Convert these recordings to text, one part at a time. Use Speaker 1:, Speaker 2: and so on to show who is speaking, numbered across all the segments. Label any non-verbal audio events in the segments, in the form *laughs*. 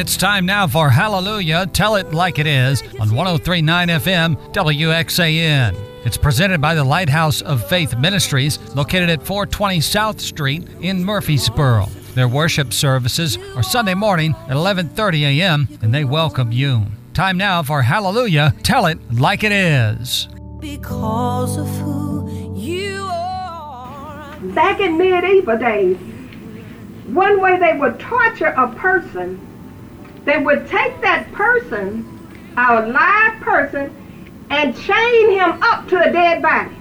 Speaker 1: It's time now for Hallelujah. Tell it like it is on 1039 FM WXAN. It's presented by the Lighthouse of Faith Ministries, located at 420 South Street in Murphysboro. Their worship services are Sunday morning at 11:30 a.m. and they welcome you. Time now for Hallelujah. Tell it like it is.
Speaker 2: Because of who you are.
Speaker 3: Back in medieval days, one way they would torture a person, they would take that person, our live person, and chain him up to a dead body.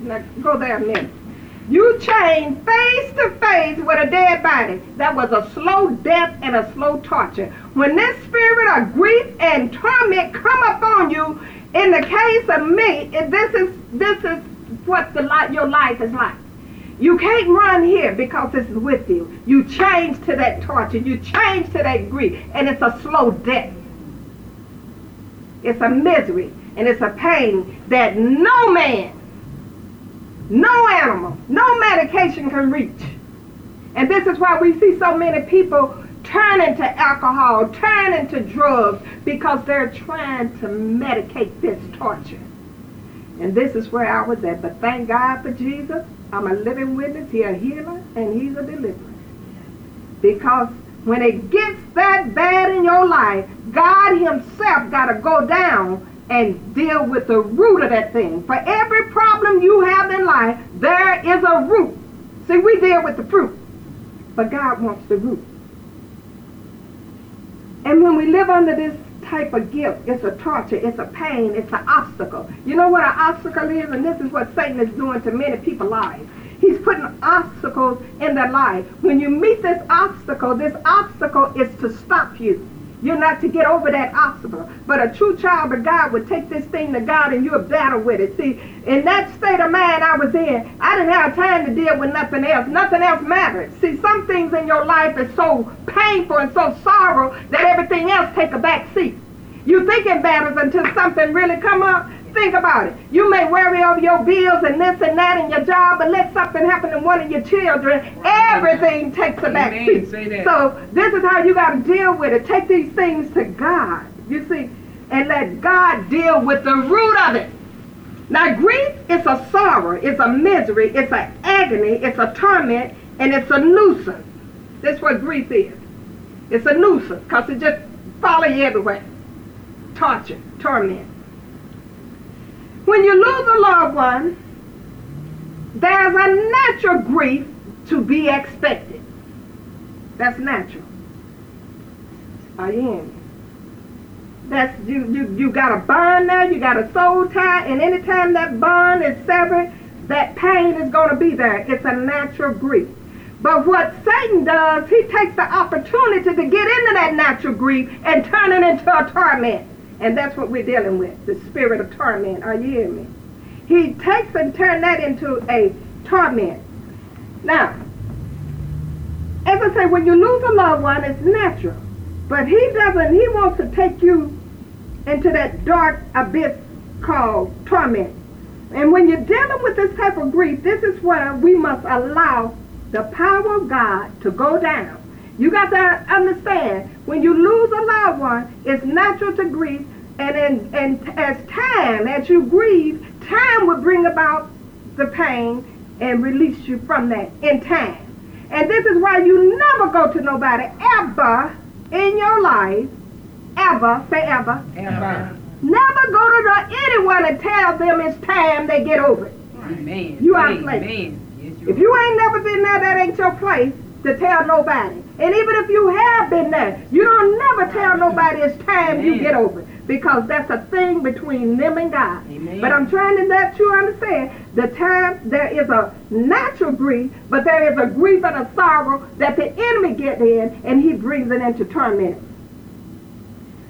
Speaker 3: Now, go there a minute. You chain face to face with a dead body. That was a slow death and a slow torture. When this spirit of grief and torment come upon you, in the case of me, this is this is what the your life is like. You can't run here because this is with you. You change to that torture. You change to that grief. And it's a slow death. It's a misery. And it's a pain that no man, no animal, no medication can reach. And this is why we see so many people turn into alcohol, turn into drugs, because they're trying to medicate this torture. And this is where I was at. But thank God for Jesus. I'm a living witness. He's a healer and he's a deliverer. Because when it gets that bad in your life, God himself got to go down and deal with the root of that thing. For every problem you have in life, there is a root. See, we deal with the fruit, but God wants the root. And when we live under this type of guilt, it's a torture, it's a pain, it's an obstacle. You know what an obstacle is? And this is what Satan is doing to many people's lives. He's putting obstacles in their life. When you meet this obstacle, this obstacle is to stop you. You're not to get over that obstacle. But a true child of God would take this thing to God and you would battle with it. See, in that state of mind I was in, I didn't have time to deal with nothing else. Nothing else mattered. See, some things in your life is so painful and so sorrow that everything else take a back seat. You think it matters until something really come up. Think about it. You may worry over your bills and this and that and your job, but let something happen to one of your children, everything takes a back seat. So this is how you got to deal with it. Take these things to God, you see, and let God deal with the root of it. Now, grief is a sorrow, it's a misery, it's an agony, it's a torment, and it's a nuisance. That's what grief is. It's a nuisance because it just follows you everywhere. Torture, torment. When you lose a loved one, there's a natural grief to be expected. That's natural. Are you in? That's you you you got a bond now, you got a soul tie, and anytime that bond is severed, that pain is gonna be there. It's a natural grief. But what Satan does, he takes the opportunity to get into that natural grief and turn it into a torment. And that's what we're dealing with, the spirit of torment. Are you hearing me? He takes and turns that into a torment. Now, as I say, when you lose a loved one, it's natural. But he doesn't, he wants to take you into that dark abyss called torment. And when you're dealing with this type of grief, this is where we must allow the power of God to go down. You got to understand, when you lose a loved one, it's natural to grieve, and, in, and as time, as you grieve, time will bring about the pain and release you from that in time. And this is why you never go to nobody ever in your life, ever, say ever,
Speaker 4: Ever.
Speaker 3: never go to the, anyone and tell them it's time they get over it.
Speaker 4: Amen.
Speaker 3: You of
Speaker 4: Amen. Yes, you
Speaker 3: If you ain't never been there, that ain't your place to tell nobody. And even if you have been there, you don't never tell nobody it's time you get over it. Because that's a thing between them and God.
Speaker 4: Amen.
Speaker 3: But I'm trying to let you understand the time there is a natural grief, but there is a grief and a sorrow that the enemy gets in and he brings it into torment.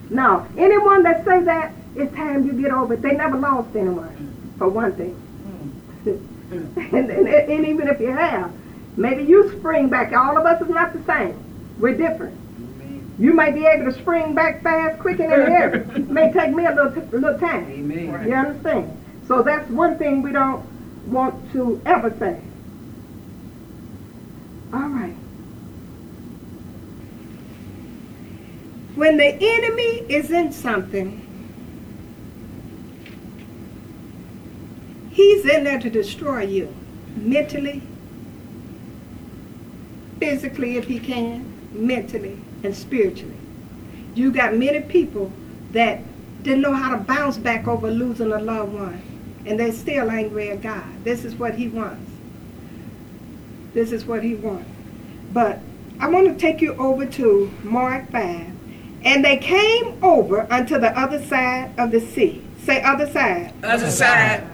Speaker 3: Now, anyone that say that it's time you get over it, they never lost anyone, for one thing. *laughs* and, and, and even if you have, maybe you spring back. All of us is not the same. We're different. You may be able to spring back fast, quick and in the air. It *laughs* may take me a little, a little time.
Speaker 4: Amen.
Speaker 3: You understand? So that's one thing we don't want to ever say. All right. When the enemy is in something, he's in there to destroy you mentally, physically if he can, mentally, and spiritually. You got many people that didn't know how to bounce back over losing a loved one, and they're still angry at God. This is what he wants. This is what he wants. But I want to take you over to Mark 5. And they came over unto the other side of the sea. Say other side.
Speaker 4: Other side.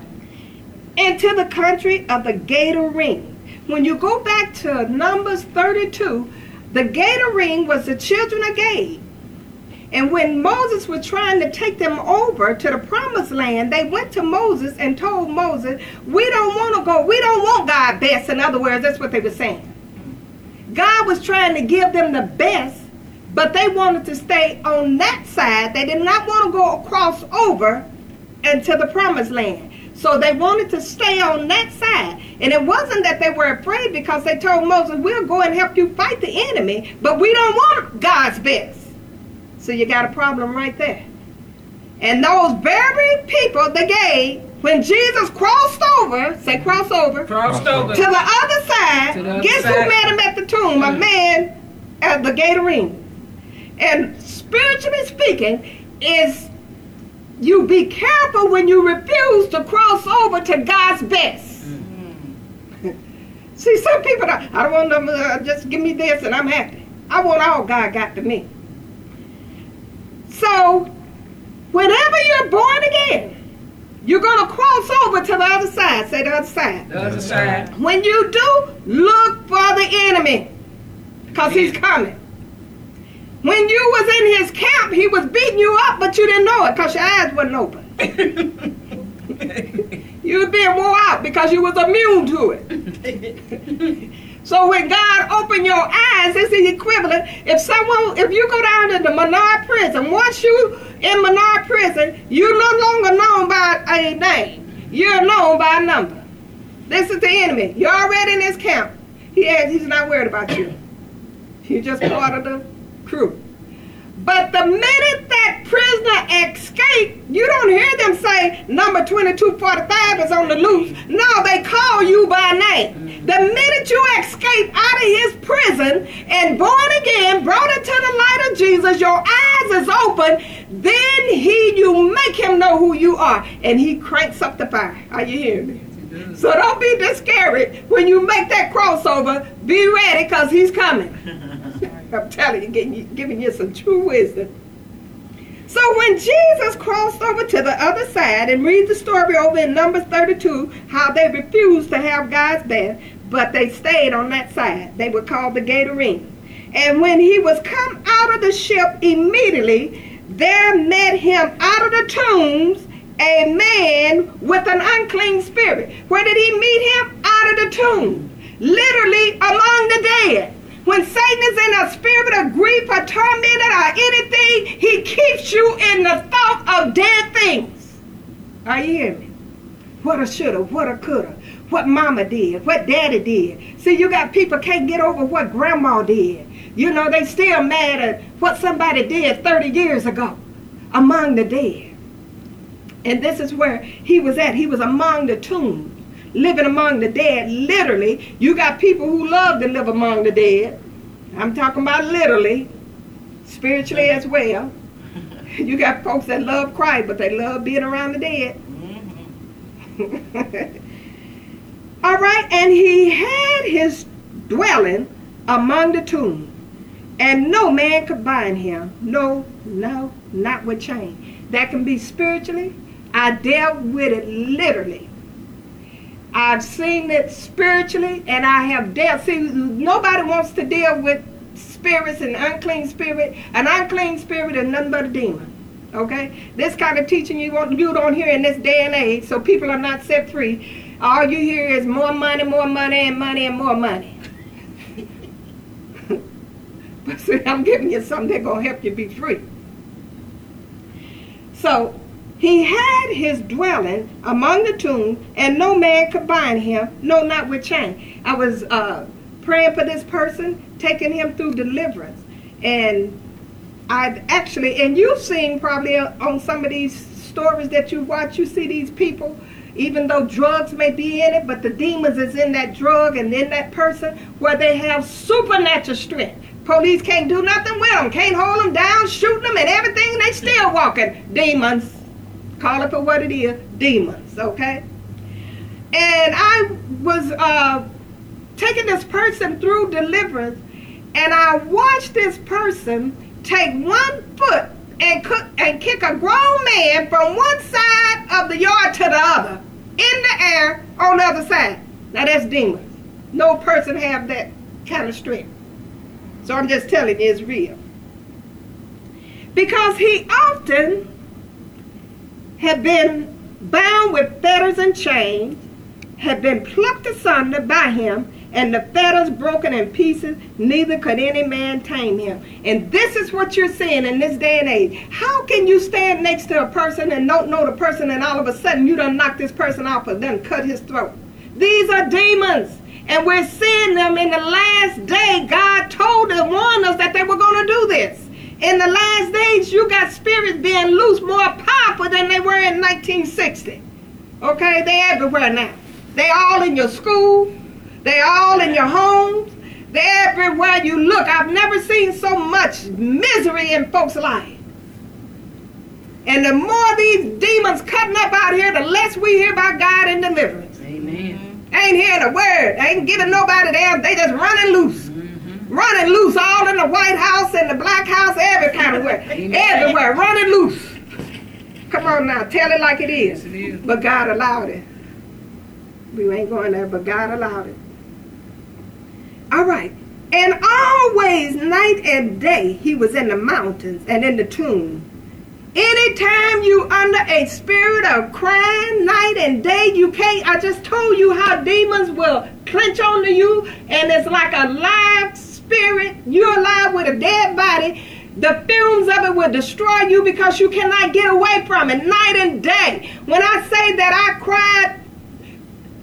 Speaker 3: Into the country of the Gadarene. When you go back to Numbers 32, the Gadarene was the children of Gad. And when Moses was trying to take them over to the promised land, they went to Moses and told Moses, We don't want to go. We don't want God best. In other words, that's what they were saying. God was trying to give them the best, but they wanted to stay on that side. They did not want to go across over into the promised land. So they wanted to stay on that side. And it wasn't that they were afraid because they told Moses, We'll go and help you fight the enemy, but we don't want God's best. So you got a problem right there. And those very people, the gay, when Jesus crossed over, say cross over,
Speaker 4: Crossed over.
Speaker 3: to the other side,
Speaker 4: To the other
Speaker 3: guess who met him at the tomb? A man at the Gadarene. And spiritually speaking, is you be careful when you refuse to cross over to God's best. See, some people, don't- I don't want them, uh, just give me this and I'm happy. I want all God got to me. So, whenever you're born again, you're going to cross over to the other side. Say the other side.
Speaker 4: The other side.
Speaker 3: When you do, look for the enemy because he's coming. When you was in his camp, he was beating you up, but you didn't know it because your eyes wasn't open. *laughs* You was being wore out because you was immune to it. *laughs* so when God opened your eyes, it's the equivalent. If someone, if you go down to the Menard prison, once you in Menard prison, you're no longer known by a name. You're known by a number. This is the enemy. You're already in his camp. He has, he's not worried about you. You're just part of the crew. But the minute that prisoner escaped, you don't hear them say number 2245 is on the loose. No, they call you by name. The minute you escape out of his prison and born again, brought into the light of Jesus, your eyes is open, then he you make him know who you are. And he cranks up the fire. Are you hearing me? So don't be discouraged when you make that crossover. Be ready because he's coming. *laughs* I'm telling you, you, giving you some true wisdom. So when Jesus crossed over to the other side, and read the story over in Numbers 32, how they refused to have God's best, but they stayed on that side. They were called the Gadarene. And when he was come out of the ship, immediately there met him out of the tombs a man with an unclean spirit. Where did he meet him? Out of the tomb. Literally among the dead. When Satan is in a spirit of grief or tormented or anything, he keeps you in the thought of dead things. Are you hearing me? What a shoulda, what a coulda, what mama did, what daddy did. See, you got people can't get over what grandma did. You know, they still mad at what somebody did 30 years ago among the dead. And this is where he was at. He was among the tombs, living among the dead. Literally, you got people who love to live among the dead. I'm talking about literally, spiritually as well. *laughs* You got folks that love Christ, but they love being around the dead. *laughs* All right, and he had his dwelling among the tombs, and no man could bind him. No, no, not with chain. That can be spiritually. I dealt with it literally. I've seen it spiritually, and I have dealt. See, nobody wants to deal with spirits and unclean spirit. An unclean spirit is nothing but a demon. Okay, this kind of teaching you won't you don't hear in this day and age, so people are not set free. All you hear is more money, more money, and money, and more money. *laughs* but see, I'm giving you something that's gonna help you be free. So he had his dwelling among the tomb, and no man could bind him, no, not with chain. I was uh, praying for this person, taking him through deliverance, and I've actually, and you've seen probably on some of these stories that you watch, you see these people, even though drugs may be in it, but the demons is in that drug and in that person where they have supernatural strength. Police can't do nothing with them, can't hold them down, shooting them and everything, they still walking. Demons. Call it for what it is, demons, okay? And I was uh, taking this person through deliverance, and I watched this person take one foot and cook and kick a grown man from one side of the yard to the other in the air on the other side. Now that's demons. No person have that kind of strength. So I'm just telling you it's real. Because he often had been bound with fetters and chains, had been plucked asunder by him, and the fetters broken in pieces, neither could any man tame him. And this is what you're seeing in this day and age. How can you stand next to a person and don't know the person, and all of a sudden you done knock this person off and then cut his throat? These are demons. And we're seeing them in the last day. God told and warned us that they were going to do this. In the last days, you got spirits being loose more powerful than they were in 1960. Okay, they're everywhere now. They all in your school. They all in your homes. They're everywhere you look. I've never seen so much misery in folks' lives. And the more these demons cutting up out here, the less we hear about God and deliverance.
Speaker 4: Amen.
Speaker 3: Ain't hearing a word. Ain't giving nobody there. They just running loose. Running loose all in the White House and the Black House, every kind of way. *laughs* Everywhere. Running loose. Come on now. Tell it like it
Speaker 4: Yes, it is.
Speaker 3: But God allowed it. We ain't going there, but God allowed it. All right. And always, night and day, he was in the mountains and in the tomb. Anytime you under a spirit of crime, night and day, you can't. I just told you how demons will clench onto you, and it's like a live spirit. You're alive with a dead body. The fumes of it will destroy you because you cannot get away from it night and day. When I say that I cried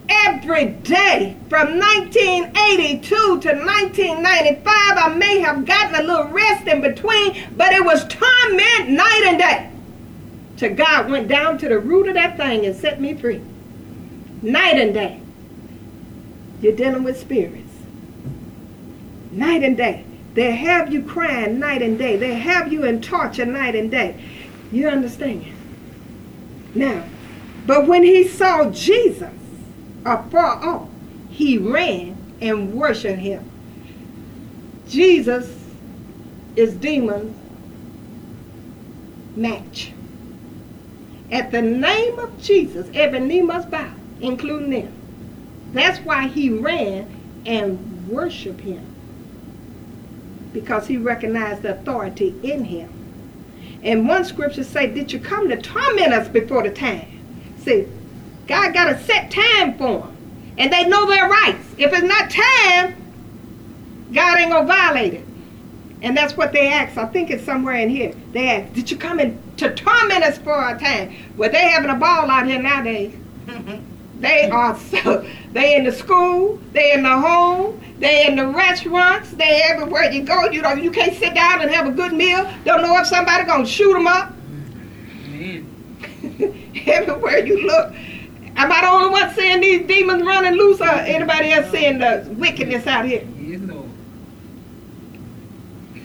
Speaker 3: every day from 1982 to 1995. I may have gotten a little rest in between, but it was torment night and day. Till God went down to the root of that thing and set me free. Night and day. You're dealing with spirits. Night and day. They have you crying night and day. They have you in torture night and day. You understand? Now, but when he saw Jesus, afar off, he ran and worshiped him. Jesus is demons match. At the name of Jesus, every knee must bow, including them. That's why he ran and worshiped him. Because he recognized the authority in him. And one scripture say, Did you come to torment us before the time? See, God got a set time for them. And they know their rights. If it's not time, God ain't to violate it. And that's what they ask. I think it's somewhere in here. They ask, Did you come in to torment us for a time? Well, they having a ball out here nowadays. *laughs* They are so, they in the school, they in the home, they in the restaurants, they everywhere you go. You know, you can't sit down and have a good meal. Don't know if somebody gonna shoot them up. *laughs* Everywhere you look. Am I the only one seeing these demons running loose, or anybody else seeing the wickedness out here?
Speaker 4: Yes, Lord.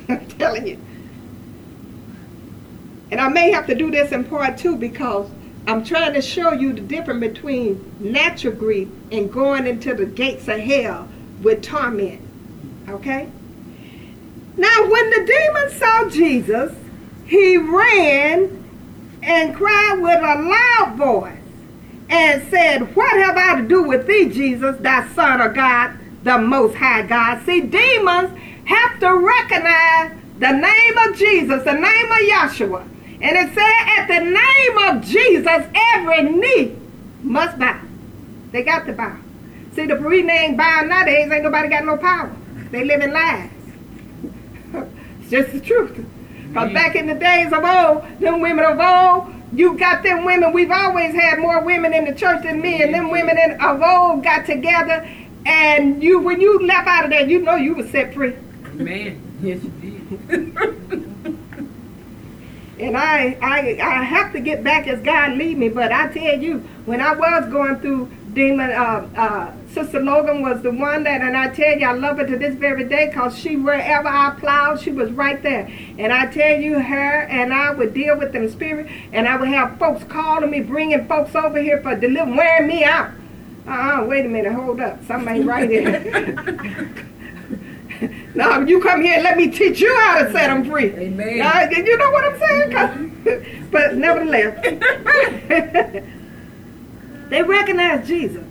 Speaker 4: *laughs*
Speaker 3: I'm telling you. And I may have to do this in part two because I'm trying to show you the difference between natural grief and going into the gates of hell with torment. Okay? Now, when the demon saw Jesus, he ran and cried with a loud voice and said, What have I to do with thee, Jesus, thy Son of God, the Most High God? See, demons have to recognize the name of Jesus, the name of Yahshua. And it said, At the name of Jesus, every knee must bow. They got to bow. See, the reason they ain't bowing nowadays, ain't nobody got no power. They live in lies. *laughs* it's just the truth. Because back in the days of old, them women of old, you got them women, we've always had more women in the church than me, and them mm-hmm. women in, of old got together, and you when you left out of there, you know you were set free.
Speaker 4: Man, Yes, you did. *laughs*
Speaker 3: And I, I, I have to get back as God lead me. But I tell you, when I was going through demon, uh, uh, Sister Logan was the one that, and I tell you, I love her to this very day because she, wherever I plowed, she was right there. And I tell you, her and I would deal with them spirit, and I would have folks calling me, bringing folks over here for deliver, wearing me out. Uh-uh, wait a minute, hold up. Ain't right here. *laughs* now, you come here and let me teach you how to set them free.
Speaker 4: Amen.
Speaker 3: Uh, you know what I'm saying? *laughs* but nevertheless, *laughs* they recognize Jesus.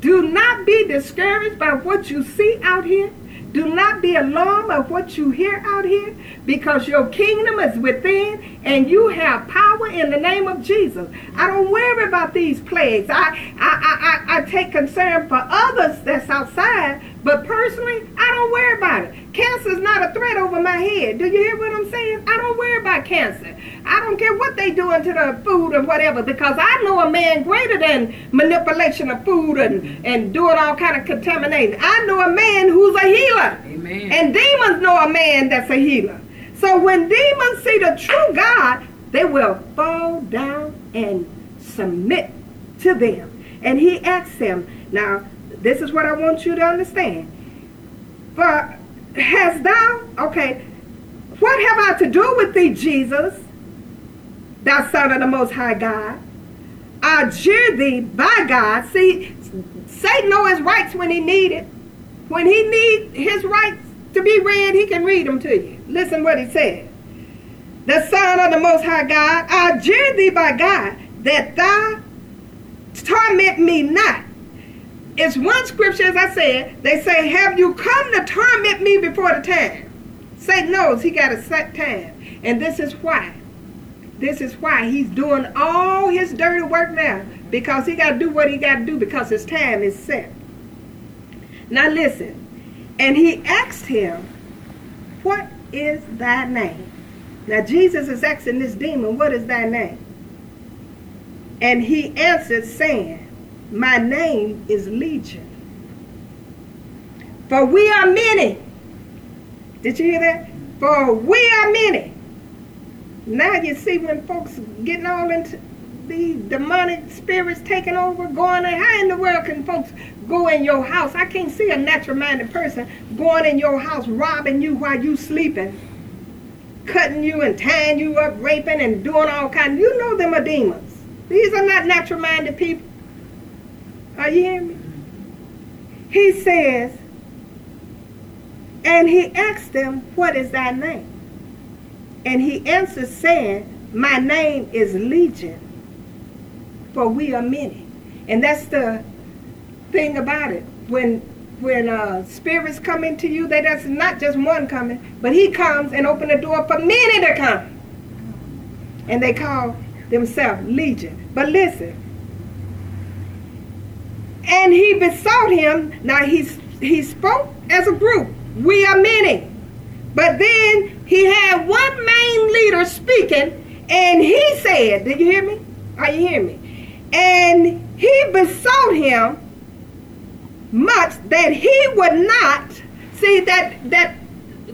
Speaker 3: Do not be discouraged by what you see out here. Do not be alarmed by what you hear out here because your kingdom is within and you have power in the name of Jesus. I don't worry about these plagues. I, I, I, I, take concern for others that's outside, but personally, I don't worry about it. Cancer is not a threat over my head. Do you hear what I'm saying? I don't worry about cancer. I don't care what they doing to the food or whatever because I know a man greater than manipulation of food and, and doing all kind of contaminating. I know a man who's a healer.
Speaker 4: Amen.
Speaker 3: And demons know a man that's a healer. So when demons see the true God, they will fall down and submit to them. And he asks them, now, this is what I want you to understand. For has thou, okay, what have I to do with thee, Jesus, thou son of the most high God? I adjure thee by God. See, Satan know his rights when he need it. When he needs his rights to be read, he can read them to you. Listen what he said. The Son of the Most High God, I adjure thee by God that thou torment me not. It's one scripture, as I said, they say, Have you come to torment me before the time? Satan knows he got a set time. And this is why. This is why he's doing all his dirty work now. Because he got to do what he got to do because his time is set. Now listen. And he asked him, What is thy name? Now Jesus is asking this demon, What is thy name? And he answered, saying, My name is Legion. For we are many. Did you hear that? For we are many. Now you see when folks getting all into these demonic spirits taking over, going in. How in the world can folks go in your house? I can't see a natural minded person going in your house, robbing you while you sleeping, cutting you and tying you up, raping and doing all kinds. You know them are demons. These are not natural minded people. Are you hearing me? He says, and he asked them, What is thy name? And he answered, saying, My name is Legion, for we are many. And that's the thing about it. When when uh, spirits come into you, they that's not just one coming, but he comes and open the door for many to come. And they call themselves Legion. But listen. And he besought him. Now he he spoke as a group. We are many. But then he had one main leader speaking, and he said, Did you hear me? Are you hearing me? And he besought him much that he would not see that that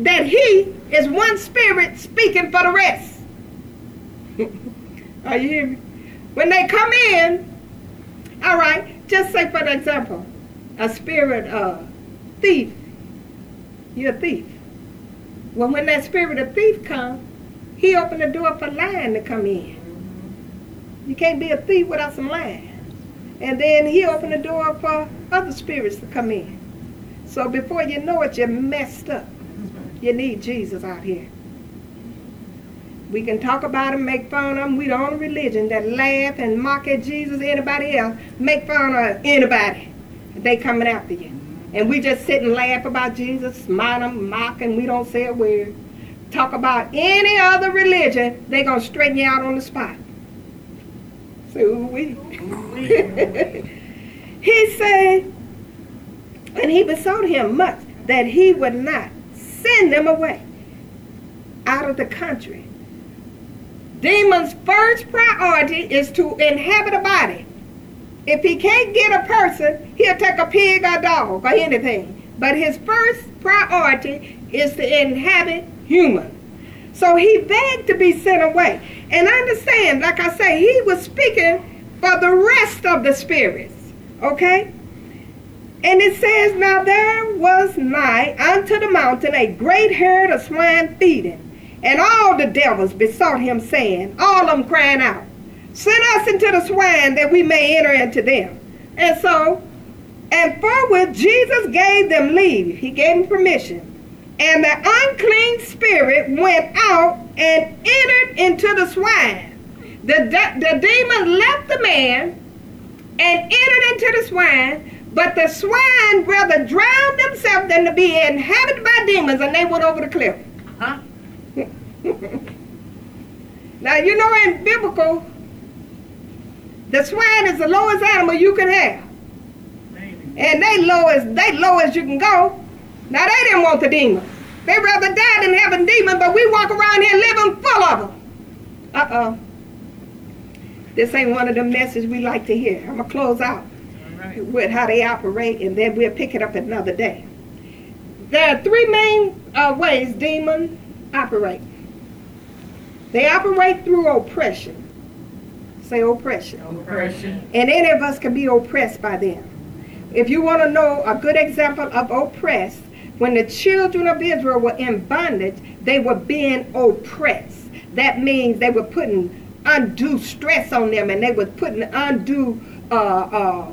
Speaker 3: that he is one spirit speaking for the rest. *laughs* Are you hearing me? When they come in, all right, just say for example, a spirit of thief. You're a thief. Well, when that spirit of thief comes, he opened the door for lying to come in. You can't be a thief without some lying. And then he opened the door for other spirits to come in. So before you know it, you're messed up. You need Jesus out here. We can talk about him, make fun of him. We the only religion that laugh and mock at Jesus, anybody else, make fun of anybody. They coming after you. And we just sit and laugh about Jesus, smile him, mock him, we don't say a word. Talk about any other religion, they gonna straighten you out on the spot. We. *laughs* he said, and he besought him much that he would not send them away out of the country. Demon's first priority is to inhabit a body. If he can't get a person, he'll take a pig or a dog or anything. But his first priority is to inhabit human. So he begged to be sent away. And understand, like I say, he was speaking for the rest of the spirits. Okay? And it says, Now there was nigh unto the mountain a great herd of swine feeding. And all the devils besought him, saying, All of them crying out, Send us into the swine that we may enter into them. And so, and forthwith Jesus gave them leave. He gave them permission. And the unclean spirit went out and entered into the swine. The, de- the demon left the man and entered into the swine, but the swine rather drowned themselves than to be inhabited by demons, and they went over the cliff.
Speaker 4: Huh? *laughs*
Speaker 3: Now you know in biblical, the swine is the lowest animal you can have. And they low as they low as you can go. Now they didn't want the demon. They rather die than have a demon, but we walk around here living full of them. Uh-oh. This ain't one of the messages we like to hear. I'm gonna close out
Speaker 4: right.
Speaker 3: with how they operate, and then we'll pick it up another day. There are three main uh, ways demons operate. They operate through oppression. Say oppression.
Speaker 4: Oppression.
Speaker 3: And any of us can be oppressed by them. If you want to know a good example of oppressed, when the children of Israel were in bondage, they were being oppressed. That means they were putting undue stress on them and they were putting undue uh, uh,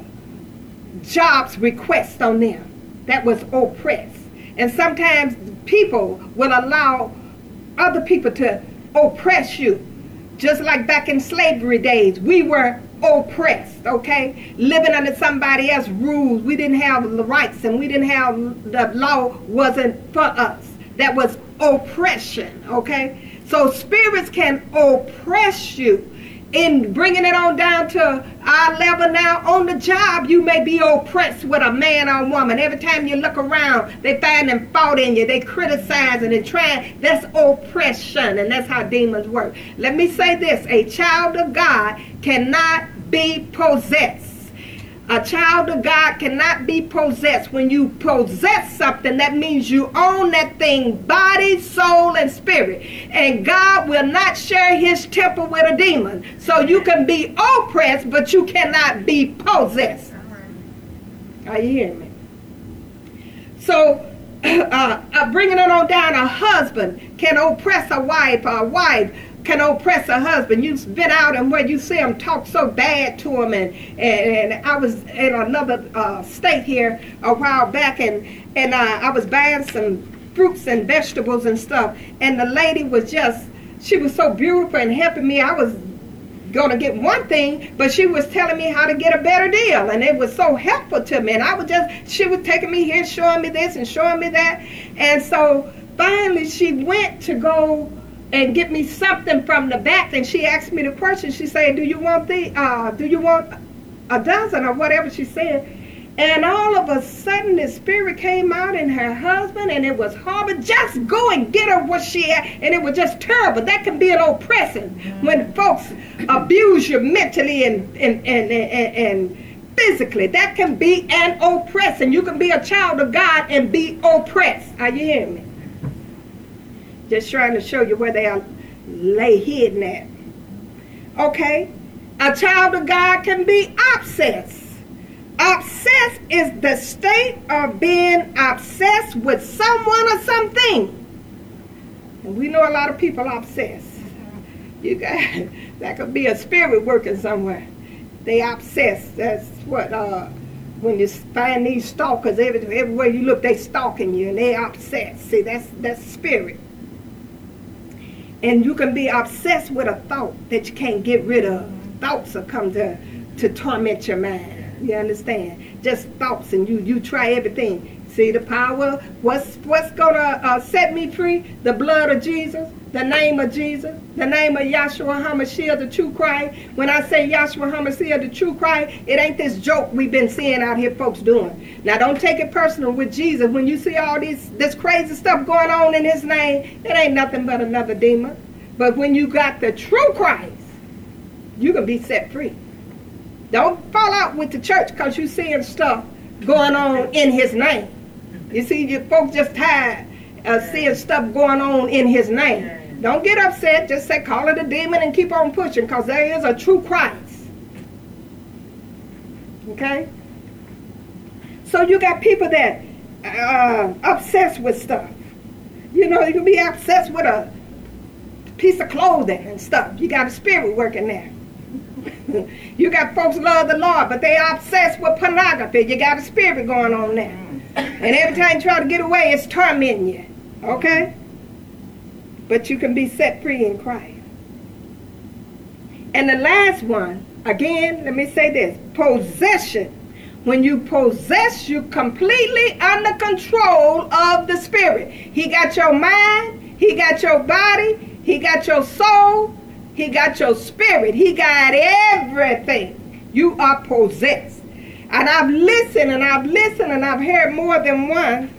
Speaker 3: jobs requests on them. That was oppressed. And sometimes people will allow other people to oppress you. Just like back in slavery days, we were oppressed, okay? Living under somebody else's rules. We didn't have the rights and we didn't have the law wasn't for us. That was oppression, okay? So spirits can oppress you. In bringing it on down to our level now on the job, you may be oppressed with a man or woman. Every time you look around, they find them fault in you. They criticizing and trying. That's oppression, and that's how demons work. Let me say this: a child of God cannot be possessed. A child of God cannot be possessed. When you possess something, that means you own that thing, body, soul, and spirit. And God will not share his temple with a demon. So you can be oppressed, but you cannot be possessed. Are you hearing me? So, *clears throat* uh, uh, bringing it on down, a husband can oppress a wife, a wife can oppress a husband. You've been out and where you see him talk so bad to him, and and, and I was in another uh, state here a while back, and and uh, I was buying some fruits and vegetables and stuff, and the lady was just she was so beautiful and helping me. I was gonna get one thing, but she was telling me how to get a better deal, and it was so helpful to me. And I was just she was taking me here, showing me this and showing me that, and so finally she went to go and get me something from the back. And she asked me the question. She said do you want the uh do you want a dozen or whatever? She said and all of a sudden the spirit came out in her husband and it was horrible. Just go and get her what she had and it was just terrible. That can be an oppression when folks abuse you mentally and and and, and, and physically. That can be an oppression you can be a child of god and be oppressed. Are you hearing me just trying to show you where they are lay hidden at. Okay? A child of God can be obsessed. Obsessed is the state of being obsessed with someone or something. And we know a lot of people obsessed. You got *laughs* that could be a spirit working somewhere. They obsessed. That's what uh when you find these stalkers every, everywhere you look, they stalking you and they obsessed. See, that's that's spirit. And you can be obsessed with a thought that you can't get rid of. Thoughts will come to, to torment your mind. You understand? Just thoughts, and you you try everything. See the power. What's what's gonna uh, set me free? The blood of Jesus, the name of Jesus, the name of Yahshua Hamashiach, the true Christ. When I say Yahshua Hamashiach, the true Christ, it ain't this joke we've been seeing out here, folks doing. Now don't take it personal with Jesus. When you see all this this crazy stuff going on in His name, it ain't nothing but another demon. But when you got the true Christ, you can be set free. Don't fall out with the church because you're seeing stuff going on in his name. You see, you folks just tired of seeing stuff going on in his name. Don't get upset. Just say, call it a demon and keep on pushing because there is a true Christ. Okay? So you got people that uh, obsessed with stuff. You know, you can be obsessed with a piece of clothing and stuff. You got a spirit working there. *laughs* you got folks love the Lord, but they obsessed with pornography. You got a spirit going on there. And every time you try to get away, it's tormenting you. Okay? But you can be set free in Christ. And the last one, again, let me say this possession. When you possess, you completely under control of the Spirit. He got your mind, He got your body, He got your soul, He got your spirit, He got everything. You are possessed. And I've listened and I've listened and I've heard more than one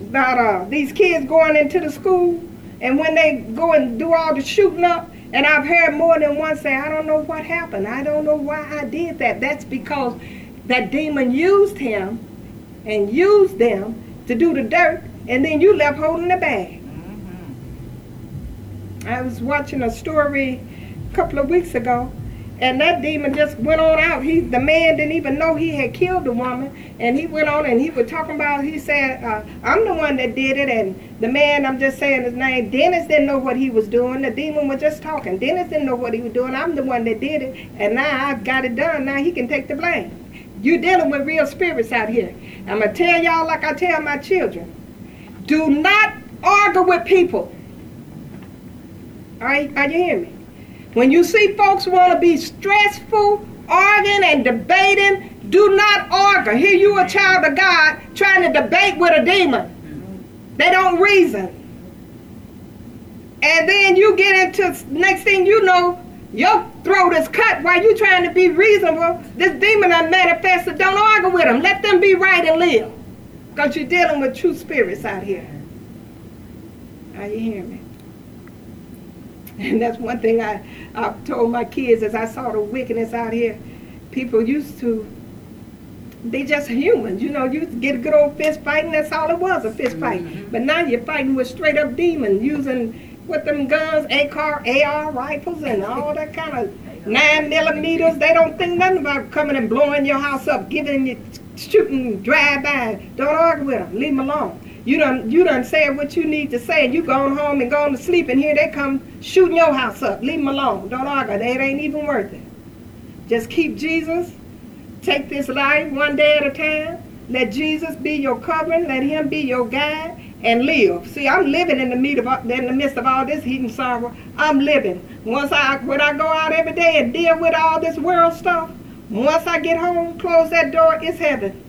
Speaker 3: about uh, these kids going into the school and when they go and do all the shooting up. And I've heard more than one say, I don't know what happened. I don't know why I did that. That's because that demon used him and used them to do the dirt, and then you left holding the bag. Mm-hmm. I was watching a story a couple of weeks ago, and that demon just went on out. He, the man didn't even know he had killed the woman, and he went on and he was talking about. He said, uh, "I'm the one that did it," and the man, I'm just saying his name. Dennis didn't know what he was doing. The demon was just talking. Dennis didn't know what he was doing. I'm the one that did it, and now I've got it done. Now he can take the blame. You're dealing with real spirits out here. I'm gonna tell y'all like I tell my children. Do not argue with people. All right, are you hearing me? When you see folks want to be stressful, arguing and debating, do not argue. Here you a child of God trying to debate with a demon. They don't reason. And then you get into next thing you know, your throat is cut while you trying to be reasonable. This demon I. Don't argue with them. Let them be right and live. Because you're dealing with true spirits out here. Are you hearing me? And that's one thing I, I told my kids as I saw the wickedness out here. People used to, they just humans. You know, you used to get a good old fist fighting, that's all it was, a fist fight. Mm-hmm. But now you're fighting with straight up demons using with them guns, AR, AR rifles and all that kind of nine millimeters. They don't think nothing about coming and blowing your house up, giving you shooting drive by. Don't argue with them. Leave them alone. You done you done said what you need to say, and you gone home and gone to sleep, and here they come shooting your house up. Leave them alone. Don't argue. It ain't even worth it. Just keep Jesus. Take this life one day at a time. Let Jesus be your covering. Let Him be your guide, and live. See, I'm living in the meat of in the midst of all this heat and sorrow. I'm living. Once I when I go out every day and deal with all this world stuff, once I get home, close that door, it's heaven.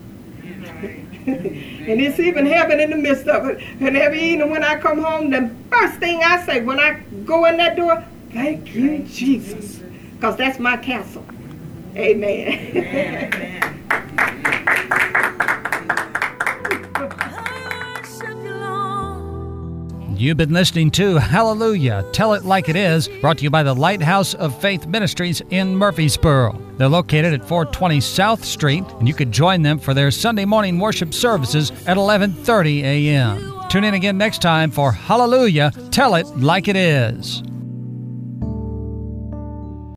Speaker 3: *laughs* and it's even heaven in the midst of it. And every evening when I come home, the first thing I say when I go in that door, thank you, Jesus. Because that's my castle. Amen. *laughs*
Speaker 1: You've been listening to Hallelujah, Tell It Like It Is, brought to you by the Lighthouse of Faith Ministries in Murphysboro. They're located at 420 South Street, and you can join them for their Sunday morning worship services at 11:30 a.m. Tune in again next time for Hallelujah, Tell It Like It Is.